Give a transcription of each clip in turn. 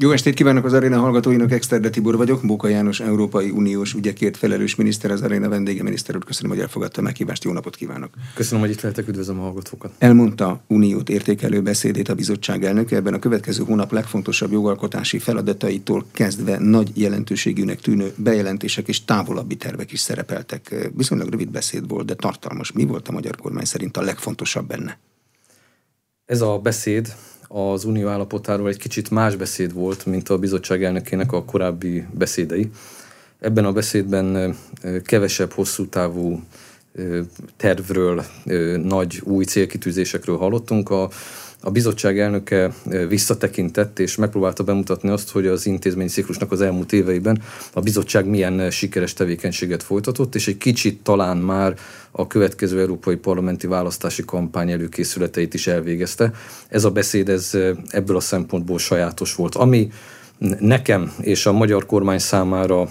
Jó estét kívánok az aréna hallgatóinak, Exterde Tibor vagyok, Bóka János, Európai Uniós ügyekért felelős miniszter, az aréna vendége, miniszter úr, köszönöm, hogy elfogadta a meghívást, jó napot kívánok. Köszönöm, hogy itt lehetek, üdvözlöm a hallgatókat. Elmondta Uniót értékelő beszédét a bizottság elnöke, ebben a következő hónap legfontosabb jogalkotási feladataitól kezdve nagy jelentőségűnek tűnő bejelentések és távolabbi tervek is szerepeltek. Viszonylag rövid beszéd volt, de tartalmas. Mi volt a magyar kormány szerint a legfontosabb benne? Ez a beszéd az unió állapotáról egy kicsit más beszéd volt, mint a bizottság elnökének a korábbi beszédei. Ebben a beszédben kevesebb hosszú távú tervről, nagy új célkitűzésekről hallottunk. A a bizottság elnöke visszatekintett, és megpróbálta bemutatni azt, hogy az intézményi ciklusnak az elmúlt éveiben a bizottság milyen sikeres tevékenységet folytatott, és egy kicsit talán már a következő európai parlamenti választási kampány előkészületeit is elvégezte. Ez a beszéd ez ebből a szempontból sajátos volt. Ami nekem és a magyar kormány számára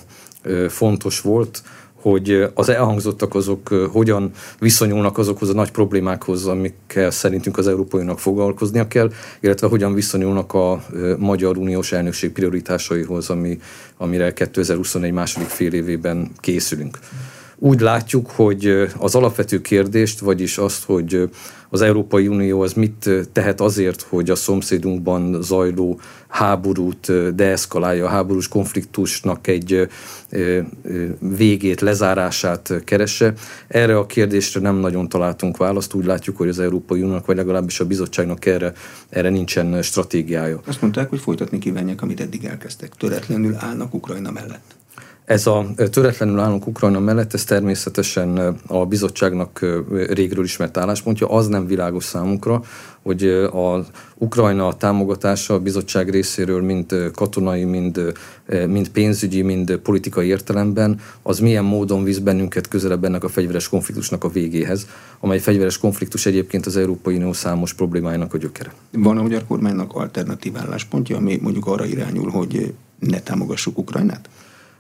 fontos volt, hogy az elhangzottak azok hogyan viszonyulnak azokhoz a nagy problémákhoz, amikkel szerintünk az Európai Uniónak foglalkoznia kell, illetve hogyan viszonyulnak a Magyar Uniós elnökség prioritásaihoz, ami, amire 2021 második fél évében készülünk. Úgy látjuk, hogy az alapvető kérdést, vagyis azt, hogy az Európai Unió az mit tehet azért, hogy a szomszédunkban zajló háborút deeszkalálja, a háborús konfliktusnak egy végét, lezárását keresse. Erre a kérdésre nem nagyon találtunk választ. Úgy látjuk, hogy az Európai Uniónak, vagy legalábbis a bizottságnak erre, erre nincsen stratégiája. Azt mondták, hogy folytatni kívánják, amit eddig elkezdtek. Töretlenül állnak Ukrajna mellett. Ez a töretlenül állunk Ukrajna mellett, ez természetesen a bizottságnak régről ismert álláspontja. Az nem világos számunkra, hogy az Ukrajna támogatása a bizottság részéről mind katonai, mind, mind pénzügyi, mind politikai értelemben, az milyen módon visz bennünket közelebb ennek a fegyveres konfliktusnak a végéhez, amely fegyveres konfliktus egyébként az Európai Unió számos problémájának a gyökere. Van a magyar kormánynak alternatív álláspontja, ami mondjuk arra irányul, hogy ne támogassuk Ukrajnát?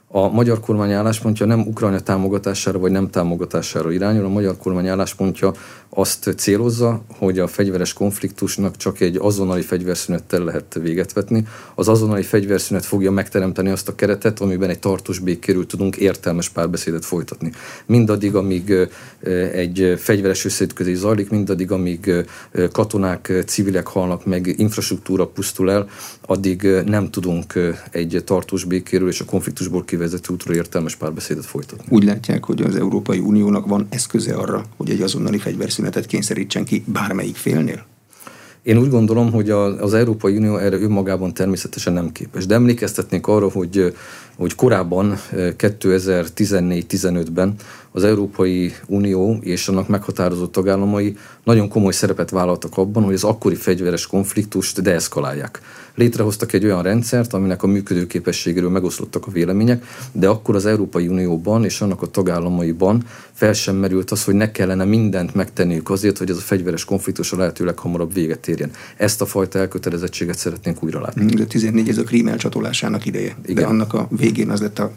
A magyar kormány álláspontja nem Ukrajna támogatására vagy nem támogatására irányul, a magyar kormány álláspontja azt célozza, hogy a fegyveres konfliktusnak csak egy azonnali fegyverszünettel lehet véget vetni. Az azonnali fegyverszünet fogja megteremteni azt a keretet, amiben egy tartós békéről tudunk értelmes párbeszédet folytatni. Mindaddig, amíg egy fegyveres összeütközés zajlik, mindaddig, amíg katonák, civilek halnak meg, infrastruktúra pusztul el, addig nem tudunk egy tartós békéről és a konfliktusból kivezető útról értelmes párbeszédet folytatni. Úgy látják, hogy az Európai Uniónak van eszköze arra, hogy egy azonnali fegyverszünetet kényszerítsen ki bármelyik félnél? Én úgy gondolom, hogy az Európai Unió erre önmagában természetesen nem képes. De emlékeztetnék arra, hogy, hogy korábban 2014-15-ben az Európai Unió és annak meghatározott tagállamai nagyon komoly szerepet vállaltak abban, hogy az akkori fegyveres konfliktust deeszkalálják létrehoztak egy olyan rendszert, aminek a működőképességéről megoszlottak a vélemények, de akkor az Európai Unióban és annak a tagállamaiban fel sem merült az, hogy ne kellene mindent megtenniük azért, hogy ez a fegyveres konfliktus a lehetőleg hamarabb véget érjen. Ezt a fajta elkötelezettséget szeretnénk újra látni. De 14 ez a krím elcsatolásának ideje. Igen. De annak a végén az lett a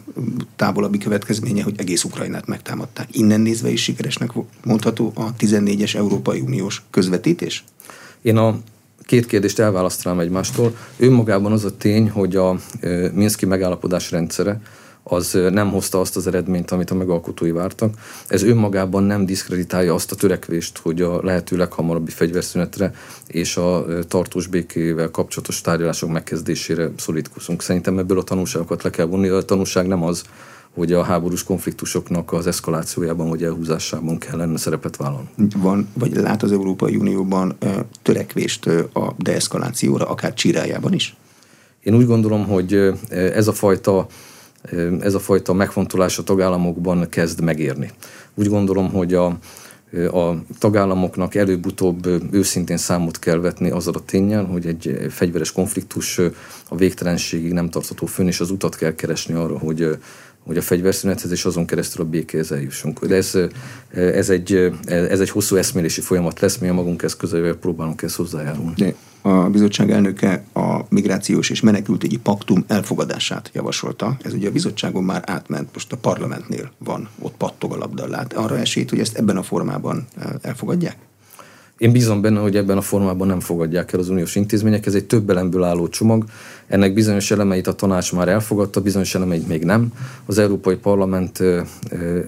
távolabbi következménye, hogy egész Ukrajnát megtámadták. Innen nézve is sikeresnek mondható a 14-es Európai Uniós közvetítés? Én a két kérdést elválasztanám egymástól. Önmagában az a tény, hogy a Minszki megállapodás rendszere az nem hozta azt az eredményt, amit a megalkotói vártak. Ez önmagában nem diszkreditálja azt a törekvést, hogy a lehető leghamarabbi fegyverszünetre és a tartós békével kapcsolatos tárgyalások megkezdésére szorítkozunk. Szerintem ebből a tanulságokat le kell vonni, a tanulság nem az, hogy a háborús konfliktusoknak az eszkalációjában vagy elhúzásában kellene szerepet vállalni. Van, vagy lát az Európai Unióban törekvést a deeszkalációra, akár csirájában is? Én úgy gondolom, hogy ez a fajta ez a fajta megfontolás a tagállamokban kezd megérni. Úgy gondolom, hogy a, a tagállamoknak előbb-utóbb őszintén számot kell vetni azzal a tényel, hogy egy fegyveres konfliktus a végtelenségig nem tartható fönn, és az utat kell keresni arra, hogy hogy a fegyverszünethez és azon keresztül a békéhez eljussunk. De ez, ez, egy, ez egy hosszú eszmélési folyamat lesz, mi a magunk eszközeivel próbálunk ezt hozzájárulni. De a bizottság elnöke a migrációs és menekültügyi paktum elfogadását javasolta. Ez ugye a bizottságon már átment, most a parlamentnél van, ott pattog a labda. Arra esélyt, hogy ezt ebben a formában elfogadják? Én bízom benne, hogy ebben a formában nem fogadják el az uniós intézmények. Ez egy több elemből álló csomag. Ennek bizonyos elemeit a tanács már elfogadta, bizonyos elemeit még nem. Az Európai Parlament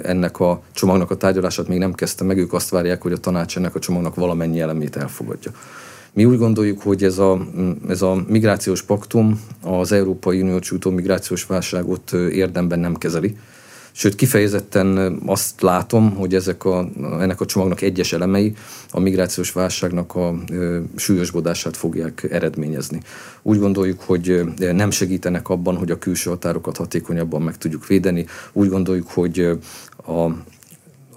ennek a csomagnak a tárgyalását még nem kezdte meg. Ők azt várják, hogy a tanács ennek a csomagnak valamennyi elemét elfogadja. Mi úgy gondoljuk, hogy ez a, ez a migrációs paktum az Európai Unió csútó migrációs válságot érdemben nem kezeli. Sőt, kifejezetten azt látom, hogy ezek a, ennek a csomagnak egyes elemei a migrációs válságnak a súlyosbodását fogják eredményezni. Úgy gondoljuk, hogy nem segítenek abban, hogy a külső határokat hatékonyabban meg tudjuk védeni. Úgy gondoljuk, hogy a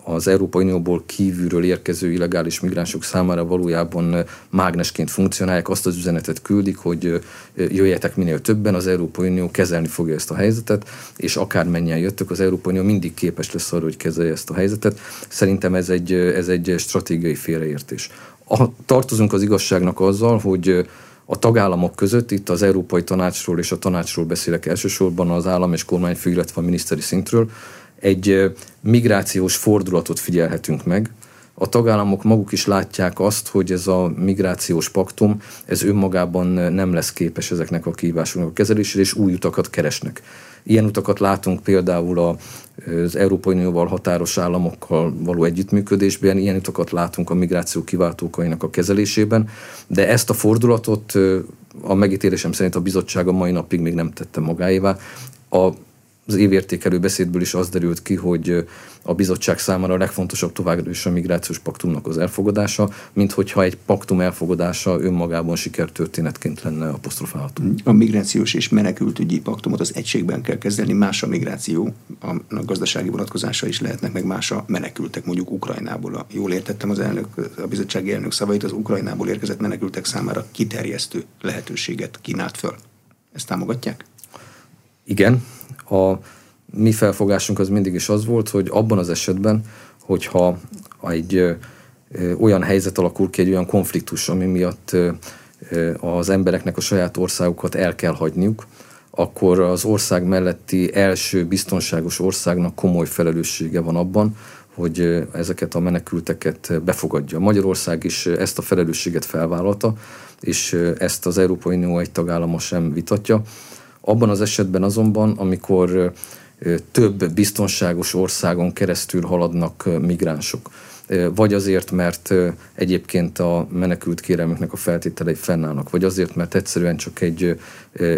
az Európai Unióból kívülről érkező illegális migránsok számára valójában mágnesként funkcionálják, azt az üzenetet küldik, hogy jöjjetek minél többen, az Európai Unió kezelni fogja ezt a helyzetet, és akármennyien jöttök, az Európai Unió mindig képes lesz arra, hogy kezelje ezt a helyzetet. Szerintem ez egy, ez egy stratégiai félreértés. A, tartozunk az igazságnak azzal, hogy a tagállamok között, itt az Európai Tanácsról és a tanácsról beszélek elsősorban az állam és kormányfő, illetve a miniszteri szintről, egy migrációs fordulatot figyelhetünk meg. A tagállamok maguk is látják azt, hogy ez a migrációs paktum, ez önmagában nem lesz képes ezeknek a kihívásoknak a kezelésére, és új utakat keresnek. Ilyen utakat látunk például az Európai Unióval határos államokkal való együttműködésben, ilyen utakat látunk a migráció kiváltókainak a kezelésében, de ezt a fordulatot a megítélésem szerint a bizottság a mai napig még nem tette magáévá. A az évértékelő beszédből is az derült ki, hogy a bizottság számára a legfontosabb továbbra is a migrációs paktumnak az elfogadása, mint hogyha egy paktum elfogadása önmagában sikertörténetként lenne apostrofálható. A migrációs és menekültügyi paktumot az egységben kell kezelni, más a migráció, a gazdasági vonatkozása is lehetnek, meg más a menekültek, mondjuk Ukrajnából. Jól értettem az elnök, a bizottsági elnök szavait, az Ukrajnából érkezett menekültek számára kiterjesztő lehetőséget kínált föl. Ezt támogatják? Igen, a mi felfogásunk az mindig is az volt, hogy abban az esetben, hogyha egy olyan helyzet alakul ki, egy olyan konfliktus, ami miatt az embereknek a saját országukat el kell hagyniuk, akkor az ország melletti első biztonságos országnak komoly felelőssége van abban, hogy ezeket a menekülteket befogadja. Magyarország is ezt a felelősséget felvállalta, és ezt az Európai Unió egy tagállama sem vitatja. Abban az esetben azonban, amikor több biztonságos országon keresztül haladnak migránsok, vagy azért, mert egyébként a menekült kérelmeknek a feltételei fennállnak, vagy azért, mert egyszerűen csak egy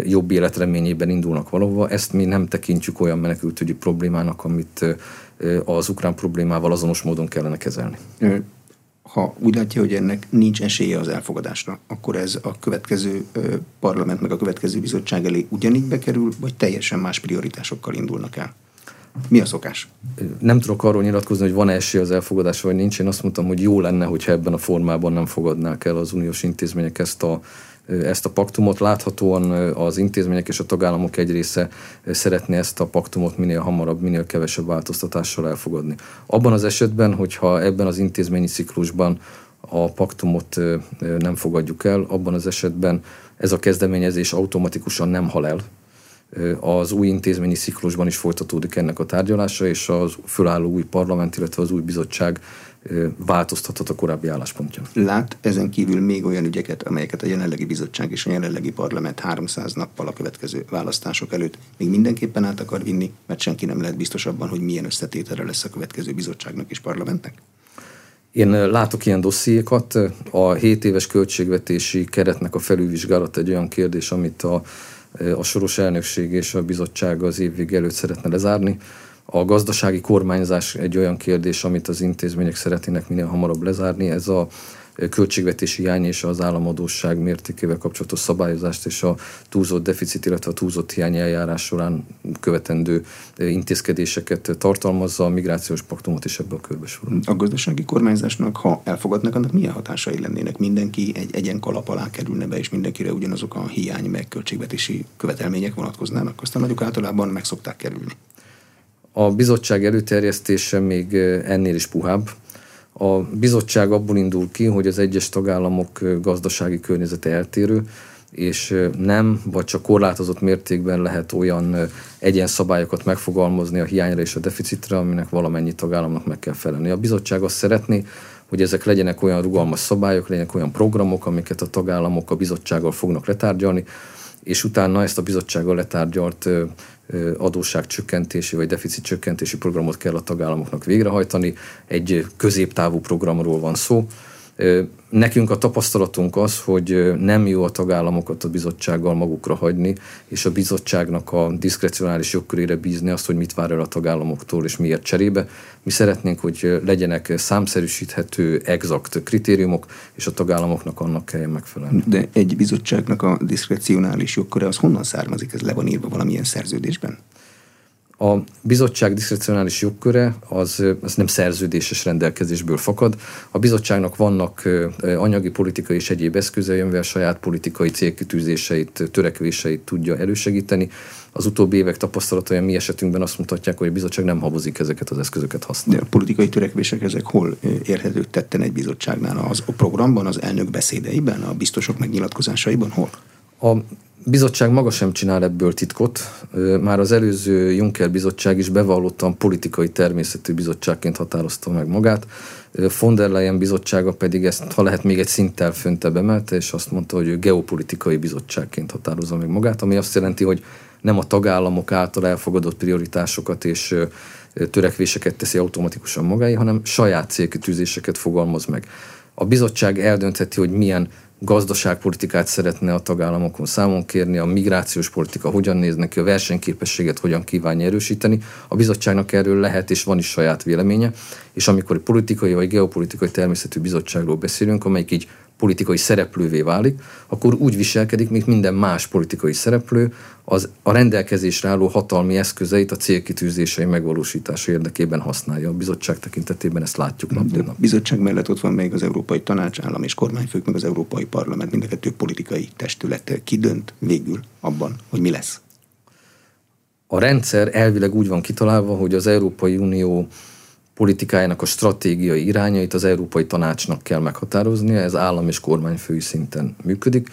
jobb életreményében indulnak valahova, ezt mi nem tekintjük olyan menekültügyi problémának, amit az ukrán problémával azonos módon kellene kezelni ha úgy látja, hogy ennek nincs esélye az elfogadásra, akkor ez a következő parlament meg a következő bizottság elé ugyanígy bekerül, vagy teljesen más prioritásokkal indulnak el? Mi a szokás? Nem tudok arról nyilatkozni, hogy van esély az elfogadásra, vagy nincs. Én azt mondtam, hogy jó lenne, hogyha ebben a formában nem fogadnák el az uniós intézmények ezt a ezt a paktumot. Láthatóan az intézmények és a tagállamok egy része szeretné ezt a paktumot minél hamarabb, minél kevesebb változtatással elfogadni. Abban az esetben, hogyha ebben az intézményi ciklusban a paktumot nem fogadjuk el, abban az esetben ez a kezdeményezés automatikusan nem hal el, az új intézményi ciklusban is folytatódik ennek a tárgyalása, és az fölálló új parlament, illetve az új bizottság változtathat a korábbi álláspontja. Lát ezen kívül még olyan ügyeket, amelyeket a jelenlegi bizottság és a jelenlegi parlament 300 nappal a következő választások előtt még mindenképpen át akar vinni, mert senki nem lehet biztos abban, hogy milyen összetételre lesz a következő bizottságnak és parlamentnek? Én látok ilyen dossziékat. A 7 éves költségvetési keretnek a felülvizsgálat egy olyan kérdés, amit a, a soros elnökség és a bizottság az év vég előtt szeretne lezárni. A gazdasági kormányzás egy olyan kérdés, amit az intézmények szeretnének minél hamarabb lezárni. Ez a költségvetési hiány és az államadóság mértékével kapcsolatos szabályozást és a túlzott deficit, illetve a túlzott hiány eljárás során követendő intézkedéseket tartalmazza, a migrációs paktumot is ebből a körbe sorol. A gazdasági kormányzásnak, ha elfogadnak, annak milyen hatásai lennének? Mindenki egy egyen kalap alá kerülne be, és mindenkire ugyanazok a hiány meg költségvetési követelmények vonatkoznának, aztán nagyok általában meg szokták kerülni. A bizottság előterjesztése még ennél is puhább. A bizottság abból indul ki, hogy az egyes tagállamok gazdasági környezete eltérő, és nem, vagy csak korlátozott mértékben lehet olyan egyenszabályokat megfogalmazni a hiányra és a deficitre, aminek valamennyi tagállamnak meg kell felelni. A bizottság azt szeretné, hogy ezek legyenek olyan rugalmas szabályok, legyenek olyan programok, amiket a tagállamok a bizottsággal fognak letárgyalni, és utána ezt a bizottsággal letárgyalt adósságcsökkentési vagy deficitcsökkentési programot kell a tagállamoknak végrehajtani. Egy középtávú programról van szó, Nekünk a tapasztalatunk az, hogy nem jó a tagállamokat a bizottsággal magukra hagyni, és a bizottságnak a diszkrecionális jogkörére bízni azt, hogy mit vár el a tagállamoktól, és miért cserébe. Mi szeretnénk, hogy legyenek számszerűsíthető, exakt kritériumok, és a tagállamoknak annak kelljen megfelelni. De egy bizottságnak a diszkrecionális jogköre az honnan származik? Ez le van írva valamilyen szerződésben? A bizottság diszkrecionális jogköre az, az nem szerződéses rendelkezésből fakad. A bizottságnak vannak anyagi, politikai és egyéb eszközei, amivel saját politikai célkitűzéseit, törekvéseit tudja elősegíteni. Az utóbbi évek tapasztalatai mi esetünkben azt mutatják, hogy a bizottság nem habozik ezeket az eszközöket használni. De a politikai törekvések ezek hol érhetők tetten egy bizottságnál? Az a programban, az elnök beszédeiben, a biztosok megnyilatkozásaiban, hol? A bizottság maga sem csinál ebből titkot. Már az előző Juncker bizottság is bevallottan politikai természetű bizottságként határozta meg magát. Von der Leyen bizottsága pedig ezt, ha lehet, még egy szinttel föntebb emelte, és azt mondta, hogy ő geopolitikai bizottságként határozza meg magát, ami azt jelenti, hogy nem a tagállamok által elfogadott prioritásokat és törekvéseket teszi automatikusan magáé, hanem saját célkitűzéseket fogalmaz meg. A bizottság eldöntheti, hogy milyen gazdaságpolitikát szeretne a tagállamokon számon kérni, a migrációs politika hogyan néz neki, a versenyképességet hogyan kívánja erősíteni. A bizottságnak erről lehet és van is saját véleménye, és amikor politikai vagy geopolitikai természetű bizottságról beszélünk, amelyik így politikai szereplővé válik, akkor úgy viselkedik, mint minden más politikai szereplő, az a rendelkezésre álló hatalmi eszközeit a célkitűzései megvalósítása érdekében használja. A bizottság tekintetében ezt látjuk nap. A bizottság mellett ott van még az Európai Tanács, állam és kormányfők, meg az Európai Parlament, mind a kettő politikai testület. Ki dönt végül abban, hogy mi lesz? A rendszer elvileg úgy van kitalálva, hogy az Európai Unió politikájának a stratégiai irányait az Európai Tanácsnak kell meghatároznia, ez állam és kormányfői szinten működik,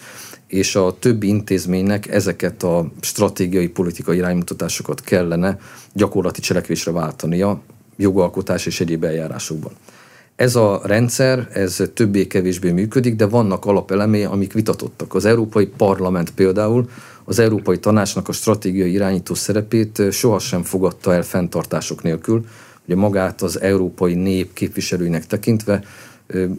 és a többi intézménynek ezeket a stratégiai politikai iránymutatásokat kellene gyakorlati cselekvésre váltania jogalkotás és egyéb eljárásokban. Ez a rendszer, ez többé-kevésbé működik, de vannak alapelemé, amik vitatottak. Az Európai Parlament például az Európai Tanácsnak a stratégiai irányító szerepét sohasem fogadta el fenntartások nélkül, ugye magát az európai nép képviselőinek tekintve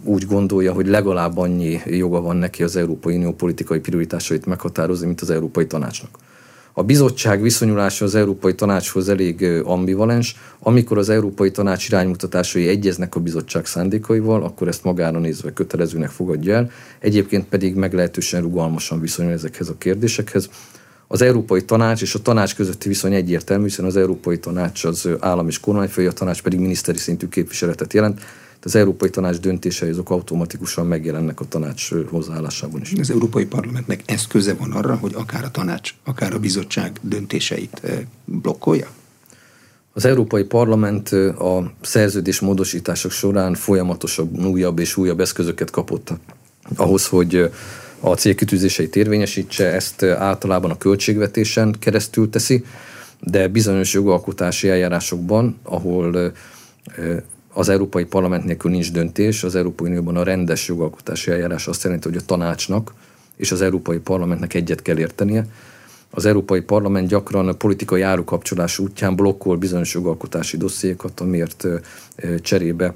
úgy gondolja, hogy legalább annyi joga van neki az Európai Unió politikai prioritásait meghatározni, mint az Európai Tanácsnak. A bizottság viszonyulása az Európai Tanácshoz elég ambivalens. Amikor az Európai Tanács iránymutatásai egyeznek a bizottság szándékaival, akkor ezt magára nézve kötelezőnek fogadja el. Egyébként pedig meglehetősen rugalmasan viszonyul ezekhez a kérdésekhez. Az Európai Tanács és a tanács közötti viszony egyértelmű, hiszen az Európai Tanács az állam és kormányfője, a tanács pedig miniszteri szintű képviseletet jelent. Az Európai Tanács döntései azok automatikusan megjelennek a tanács hozzáállásában is. Az Európai Parlamentnek eszköze van arra, hogy akár a tanács, akár a bizottság döntéseit blokkolja? Az Európai Parlament a szerződés módosítások során folyamatosabb, újabb és újabb eszközöket kapott ahhoz, hogy a célkitűzéseit érvényesítse, ezt általában a költségvetésen keresztül teszi, de bizonyos jogalkotási eljárásokban, ahol az Európai Parlament nélkül nincs döntés, az Európai Unióban a rendes jogalkotási eljárás azt jelenti, hogy a tanácsnak és az Európai Parlamentnek egyet kell értenie. Az Európai Parlament gyakran a politikai árukapcsolás útján blokkol bizonyos jogalkotási dossziékat, amiért cserébe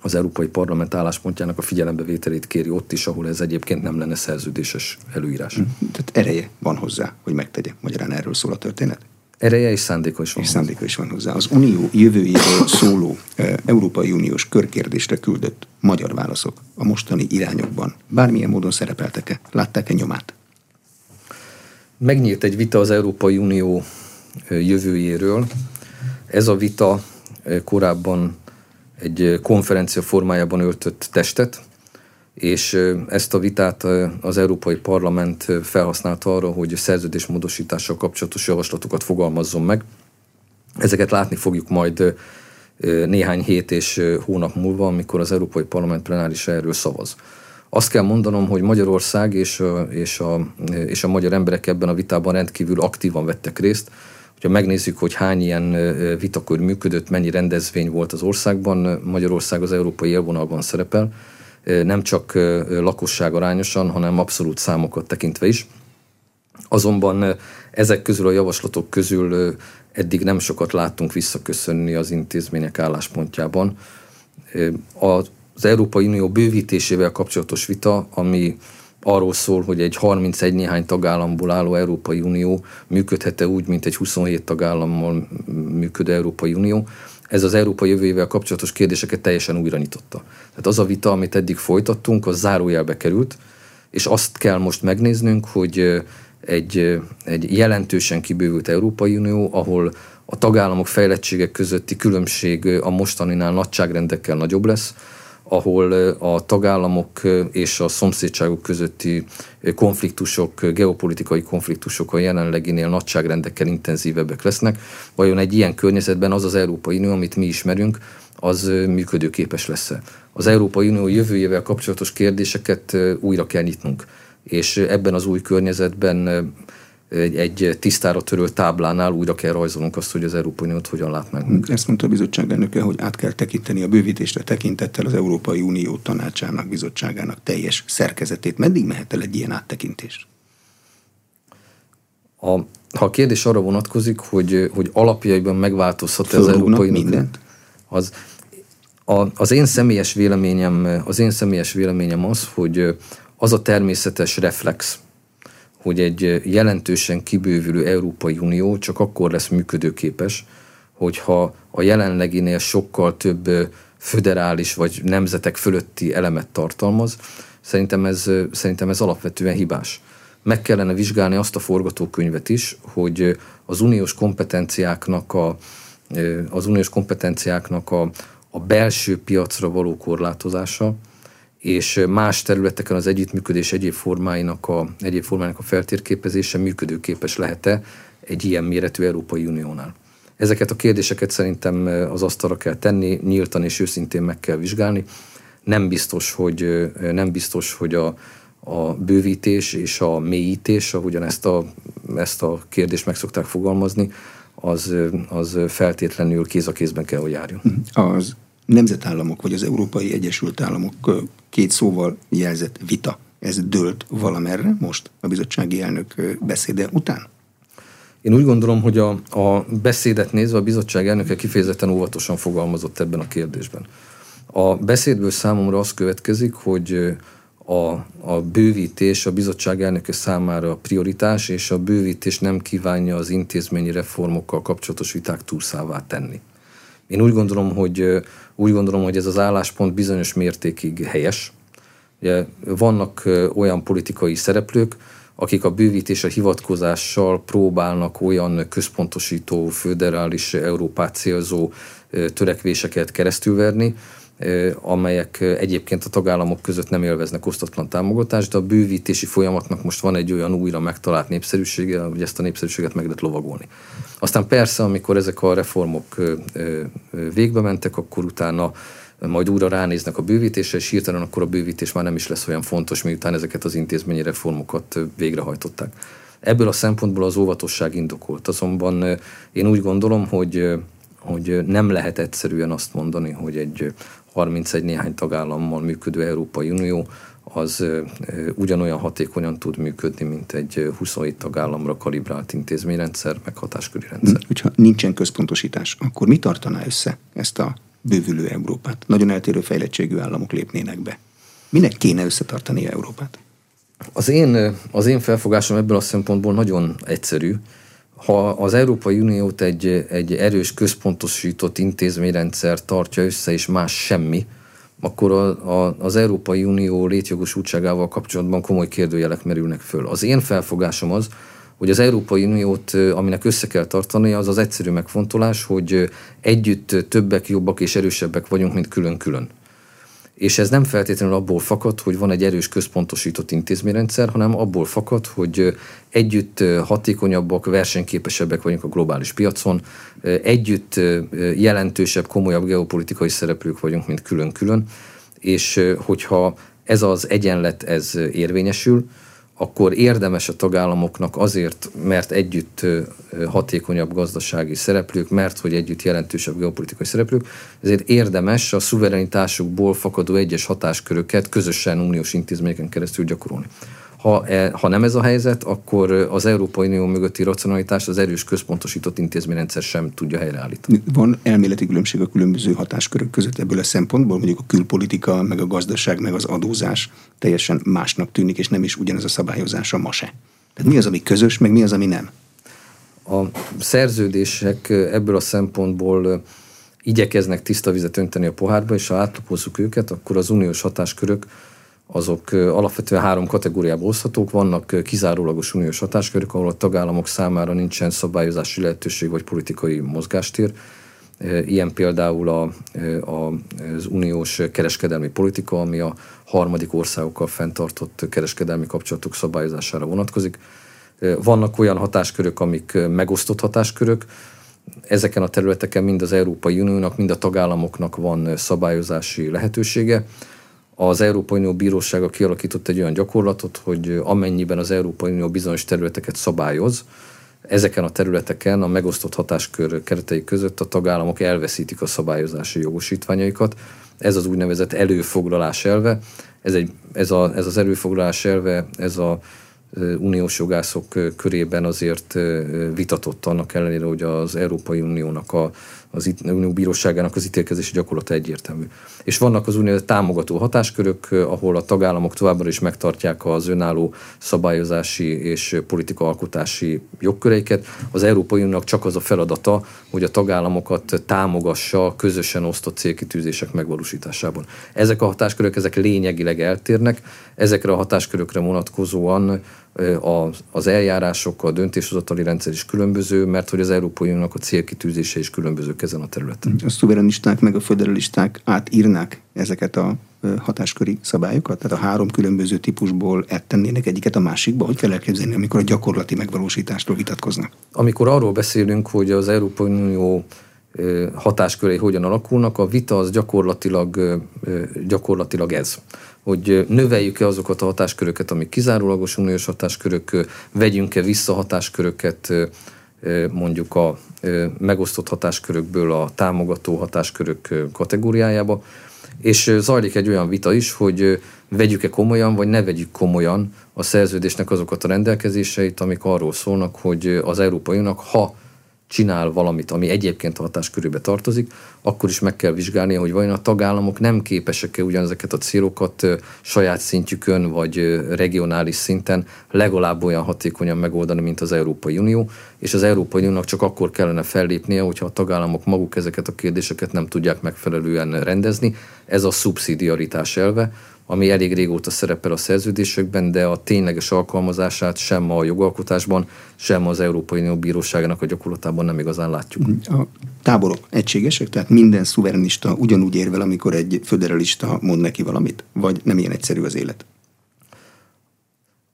az Európai Parlament álláspontjának a figyelembevételét kéri ott is, ahol ez egyébként nem lenne szerződéses előírás. Hm. Tehát ereje van hozzá, hogy megtegye. Magyarán erről szól a történet? Ereje és szándéka is van. És szándéka is van hozzá. Az Unió jövőjéről szóló Európai Uniós körkérdésre küldött magyar válaszok a mostani irányokban bármilyen módon szerepeltek-e? Látták-e nyomát? Megnyílt egy vita az Európai Unió jövőjéről. Ez a vita korábban egy konferencia formájában öltött testet, és ezt a vitát az Európai Parlament felhasználta arra, hogy szerződésmódosítással kapcsolatos javaslatokat fogalmazzon meg. Ezeket látni fogjuk majd néhány hét és hónap múlva, amikor az Európai Parlament plenáris erről szavaz. Azt kell mondanom, hogy Magyarország és a, és, a, és a magyar emberek ebben a vitában rendkívül aktívan vettek részt Ha megnézzük, hogy hány ilyen vitakör működött, mennyi rendezvény volt az országban, Magyarország az európai élvonalban szerepel, nem csak lakosság arányosan, hanem abszolút számokat tekintve is. Azonban ezek közül a javaslatok közül eddig nem sokat láttunk visszaköszönni az intézmények álláspontjában. Az Európai Unió bővítésével kapcsolatos vita, ami arról szól, hogy egy 31 néhány tagállamból álló Európai Unió működhet-e úgy, mint egy 27 tagállammal működő Európai Unió. Ez az Európa jövőjével kapcsolatos kérdéseket teljesen újra nyitotta. Tehát az a vita, amit eddig folytattunk, az zárójelbe került, és azt kell most megnéznünk, hogy egy, egy jelentősen kibővült Európai Unió, ahol a tagállamok fejlettségek közötti különbség a mostaninál nagyságrendekkel nagyobb lesz, ahol a tagállamok és a szomszédságok közötti konfliktusok, geopolitikai konfliktusok a jelenleginél nagyságrendekkel intenzívebbek lesznek. Vajon egy ilyen környezetben az az Európai Unió, amit mi ismerünk, az működőképes lesz-e? Az Európai Unió jövőjével kapcsolatos kérdéseket újra kell nyitnunk és ebben az új környezetben egy, egy tisztára törölt táblánál újra kell rajzolnunk azt, hogy az Európai Uniót hogyan lát meg. Ezt mondta a bizottság elnöke, hogy át kell tekinteni a bővítésre tekintettel az Európai Unió tanácsának, bizottságának teljes szerkezetét. Meddig mehet el egy ilyen áttekintés? A, ha a kérdés arra vonatkozik, hogy, hogy alapjaiban megváltozhat az Európai Unió, mindent? Az, a, az én személyes véleményem, az én személyes véleményem az, hogy az a természetes reflex, hogy egy jelentősen kibővülő Európai Unió csak akkor lesz működőképes, hogyha a jelenleginél sokkal több föderális vagy nemzetek fölötti elemet tartalmaz. Szerintem ez, szerintem ez alapvetően hibás. Meg kellene vizsgálni azt a forgatókönyvet is, hogy az uniós kompetenciáknak a, az uniós kompetenciáknak a, a belső piacra való korlátozása, és más területeken az együttműködés egyéb formáinak a, egyéb formáinak a feltérképezése működőképes lehet-e egy ilyen méretű Európai Uniónál. Ezeket a kérdéseket szerintem az asztalra kell tenni, nyíltan és őszintén meg kell vizsgálni. Nem biztos, hogy, nem biztos, hogy a, a bővítés és a mélyítés, ahogyan ezt a, ezt a kérdést meg szokták fogalmazni, az, az feltétlenül kéz a kézben kell, hogy járjon. Az nemzetállamok vagy az Európai Egyesült Államok két szóval jelzett vita. Ez dőlt valamerre most a bizottsági elnök beszéde után? Én úgy gondolom, hogy a, a beszédet nézve a bizottság elnöke kifejezetten óvatosan fogalmazott ebben a kérdésben. A beszédből számomra az következik, hogy a, a bővítés a bizottság elnöke számára a prioritás, és a bővítés nem kívánja az intézményi reformokkal kapcsolatos viták túlszává tenni. Én úgy gondolom, hogy úgy gondolom, hogy ez az álláspont bizonyos mértékig helyes. Ugye vannak olyan politikai szereplők, akik a bővítésre hivatkozással próbálnak olyan központosító, föderális Európát célzó törekvéseket keresztülverni, amelyek egyébként a tagállamok között nem élveznek osztatlan támogatást, de a bővítési folyamatnak most van egy olyan újra megtalált népszerűsége, hogy ezt a népszerűséget meg lehet lovagolni. Aztán persze, amikor ezek a reformok végbe mentek, akkor utána majd újra ránéznek a bővítésre, és hirtelen akkor a bővítés már nem is lesz olyan fontos, miután ezeket az intézményi reformokat végrehajtották. Ebből a szempontból az óvatosság indokolt. Azonban én úgy gondolom, hogy hogy nem lehet egyszerűen azt mondani, hogy egy 31 néhány tagállammal működő Európai Unió az ugyanolyan hatékonyan tud működni, mint egy 27 tagállamra kalibrált intézményrendszer, meg hatásköri rendszer. Hogyha nincsen központosítás, akkor mi tartaná össze ezt a bővülő Európát? Nagyon eltérő fejlettségű államok lépnének be. Minek kéne összetartani Európát? Az én, az én felfogásom ebből a szempontból nagyon egyszerű ha az Európai Uniót egy, egy erős, központosított intézményrendszer tartja össze, és más semmi, akkor a, a, az Európai Unió létjogosultságával kapcsolatban komoly kérdőjelek merülnek föl. Az én felfogásom az, hogy az Európai Uniót, aminek össze kell tartani, az az egyszerű megfontolás, hogy együtt többek, jobbak és erősebbek vagyunk, mint külön-külön és ez nem feltétlenül abból fakad, hogy van egy erős központosított intézményrendszer, hanem abból fakad, hogy együtt hatékonyabbak, versenyképesebbek vagyunk a globális piacon, együtt jelentősebb, komolyabb geopolitikai szereplők vagyunk, mint külön-külön, és hogyha ez az egyenlet ez érvényesül, akkor érdemes a tagállamoknak azért, mert együtt hatékonyabb gazdasági szereplők, mert hogy együtt jelentősebb geopolitikai szereplők, ezért érdemes a szuverenitásukból fakadó egyes hatásköröket közösen uniós intézményeken keresztül gyakorolni. Ha, e, ha nem ez a helyzet, akkor az Európai Unió mögötti racionalitást az erős központosított intézményrendszer sem tudja helyreállítani. Van elméleti különbség a különböző hatáskörök között ebből a szempontból, mondjuk a külpolitika, meg a gazdaság, meg az adózás teljesen másnak tűnik, és nem is ugyanaz a szabályozása ma se. Tehát mi az, ami közös, meg mi az, ami nem? A szerződések ebből a szempontból igyekeznek tiszta vizet önteni a pohárba, és ha átlapozzuk őket, akkor az uniós hatáskörök azok alapvetően három kategóriába oszthatók. Vannak kizárólagos uniós hatáskörök, ahol a tagállamok számára nincsen szabályozási lehetőség vagy politikai mozgástér. Ilyen például a, a, az uniós kereskedelmi politika, ami a harmadik országokkal fenntartott kereskedelmi kapcsolatok szabályozására vonatkozik. Vannak olyan hatáskörök, amik megosztott hatáskörök, ezeken a területeken mind az Európai Uniónak, mind a tagállamoknak van szabályozási lehetősége az Európai Unió Bírósága kialakított egy olyan gyakorlatot, hogy amennyiben az Európai Unió bizonyos területeket szabályoz, ezeken a területeken a megosztott hatáskör keretei között a tagállamok elveszítik a szabályozási jogosítványaikat. Ez az úgynevezett előfoglalás elve. Ez, egy, ez, a, ez az előfoglalás elve, ez a uniós jogászok körében azért vitatott annak ellenére, hogy az Európai Uniónak a az Unió Bíróságának az ítélkezési gyakorlata egyértelmű. És vannak az unió támogató hatáskörök, ahol a tagállamok továbbra is megtartják az önálló szabályozási és politikaalkotási jogköreiket. Az Európai Uniónak csak az a feladata, hogy a tagállamokat támogassa közösen osztott célkitűzések megvalósításában. Ezek a hatáskörök, ezek lényegileg eltérnek, ezekre a hatáskörökre vonatkozóan az eljárások, a döntéshozatali rendszer is különböző, mert hogy az Európai Uniónak a célkitűzése is különbözők ezen a területen. A szuverenisták meg a föderalisták átírnák ezeket a hatásköri szabályokat? Tehát a három különböző típusból ettennének egyiket a másikba? Hogy kell elképzelni, amikor a gyakorlati megvalósítástól vitatkoznak? Amikor arról beszélünk, hogy az Európai Unió hatáskörei hogyan alakulnak, a vita az gyakorlatilag, gyakorlatilag ez hogy növeljük-e azokat a hatásköröket, amik kizárólagos uniós hatáskörök, vegyünk-e vissza hatásköröket mondjuk a megosztott hatáskörökből a támogató hatáskörök kategóriájába, és zajlik egy olyan vita is, hogy vegyük-e komolyan, vagy ne vegyük komolyan a szerződésnek azokat a rendelkezéseit, amik arról szólnak, hogy az Európai Uniónak, ha csinál valamit, ami egyébként a hatáskörébe tartozik, akkor is meg kell vizsgálni, hogy vajon a tagállamok nem képesek-e ugyanezeket a célokat saját szintjükön vagy regionális szinten legalább olyan hatékonyan megoldani, mint az Európai Unió, és az Európai Uniónak csak akkor kellene fellépnie, hogyha a tagállamok maguk ezeket a kérdéseket nem tudják megfelelően rendezni. Ez a szubszidiaritás elve, ami elég régóta szerepel a szerződésekben, de a tényleges alkalmazását sem a jogalkotásban, sem az Európai Unió Bíróságának a gyakorlatában nem igazán látjuk. A táborok egységesek, tehát minden szuverenista ugyanúgy érvel, amikor egy föderalista mond neki valamit, vagy nem ilyen egyszerű az élet?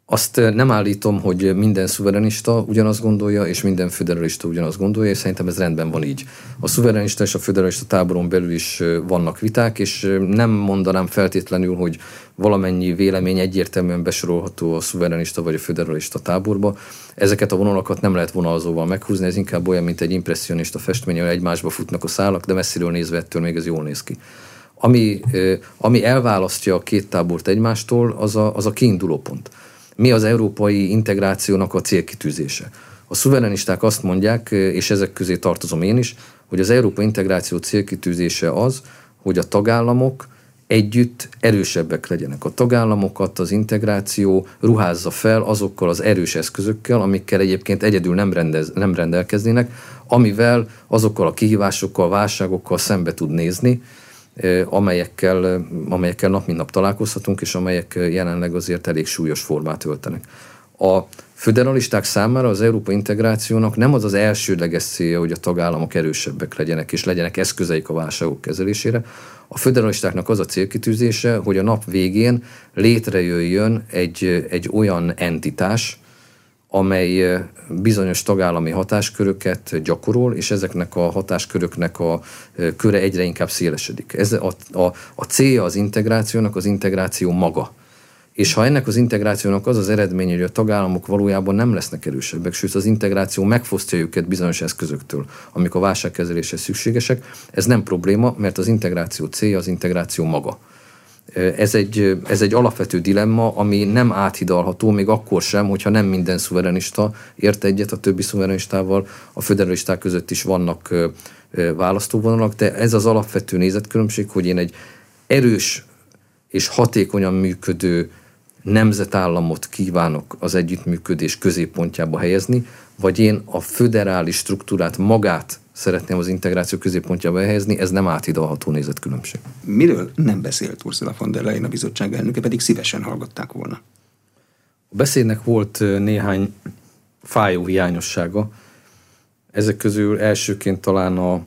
Azt nem állítom, hogy minden szuverenista ugyanazt gondolja, és minden föderalista ugyanazt gondolja, és szerintem ez rendben van így. A szuverenista és a föderalista táboron belül is vannak viták, és nem mondanám feltétlenül, hogy valamennyi vélemény egyértelműen besorolható a szuverenista vagy a föderalista táborba. Ezeket a vonalakat nem lehet vonalzóval meghúzni, ez inkább olyan, mint egy impressionista festmény, ahol egymásba futnak a szálak, de messziről nézve ettől még ez jól néz ki. Ami, ami elválasztja a két tábort egymástól, az a, az a kiinduló pont mi az európai integrációnak a célkitűzése. A szuverenisták azt mondják, és ezek közé tartozom én is, hogy az európai integráció célkitűzése az, hogy a tagállamok együtt erősebbek legyenek. A tagállamokat az integráció ruházza fel azokkal az erős eszközökkel, amikkel egyébként egyedül nem, rendez, nem rendelkeznének, amivel azokkal a kihívásokkal, válságokkal szembe tud nézni, amelyekkel, amelyekkel nap mint nap találkozhatunk, és amelyek jelenleg azért elég súlyos formát öltenek. A föderalisták számára az európai integrációnak nem az az elsődleges célja, hogy a tagállamok erősebbek legyenek, és legyenek eszközeik a válságok kezelésére. A föderalistáknak az a célkitűzése, hogy a nap végén létrejöjjön egy, egy olyan entitás, amely bizonyos tagállami hatásköröket gyakorol, és ezeknek a hatásköröknek a köre egyre inkább szélesedik. Ez a, a, a célja az integrációnak az integráció maga És ha ennek az integrációnak az az eredménye, hogy a tagállamok valójában nem lesznek erősebbek, sőt az integráció megfosztja őket bizonyos eszközöktől, amik a válságkezeléshez szükségesek, ez nem probléma, mert az integráció célja az integráció maga. Ez egy, ez egy alapvető dilemma, ami nem áthidalható, még akkor sem, hogyha nem minden szuverenista ért egyet a többi szuverenistával, a föderalisták között is vannak választóvonalak, de ez az alapvető nézetkülönbség, hogy én egy erős és hatékonyan működő nemzetállamot kívánok az együttműködés középpontjába helyezni, vagy én a föderális struktúrát magát szeretném az integráció középpontjába helyezni, ez nem átidalható nézetkülönbség. Miről nem beszélt Ursula von der Leyen a bizottság elnöke, pedig szívesen hallgatták volna? A beszédnek volt néhány fájó hiányossága. Ezek közül elsőként talán a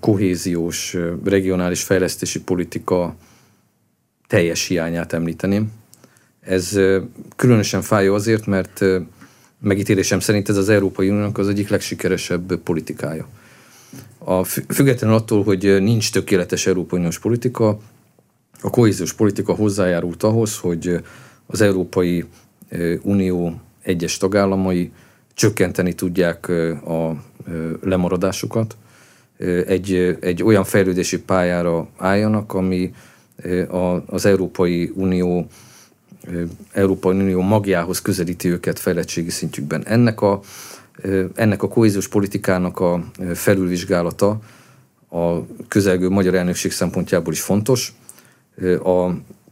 kohéziós, regionális fejlesztési politika teljes hiányát említeném. Ez különösen fájó azért, mert megítélésem szerint ez az Európai Uniónak az egyik legsikeresebb politikája. A függetlenül attól, hogy nincs tökéletes Európai Uniós politika, a kohéziós politika hozzájárult ahhoz, hogy az Európai Unió egyes tagállamai csökkenteni tudják a lemaradásukat, egy, egy olyan fejlődési pályára álljanak, ami az Európai Unió Európai Unió magjához közelíti őket fejlettségi szintjükben. Ennek a, ennek a kohéziós politikának a felülvizsgálata a közelgő magyar elnökség szempontjából is fontos. A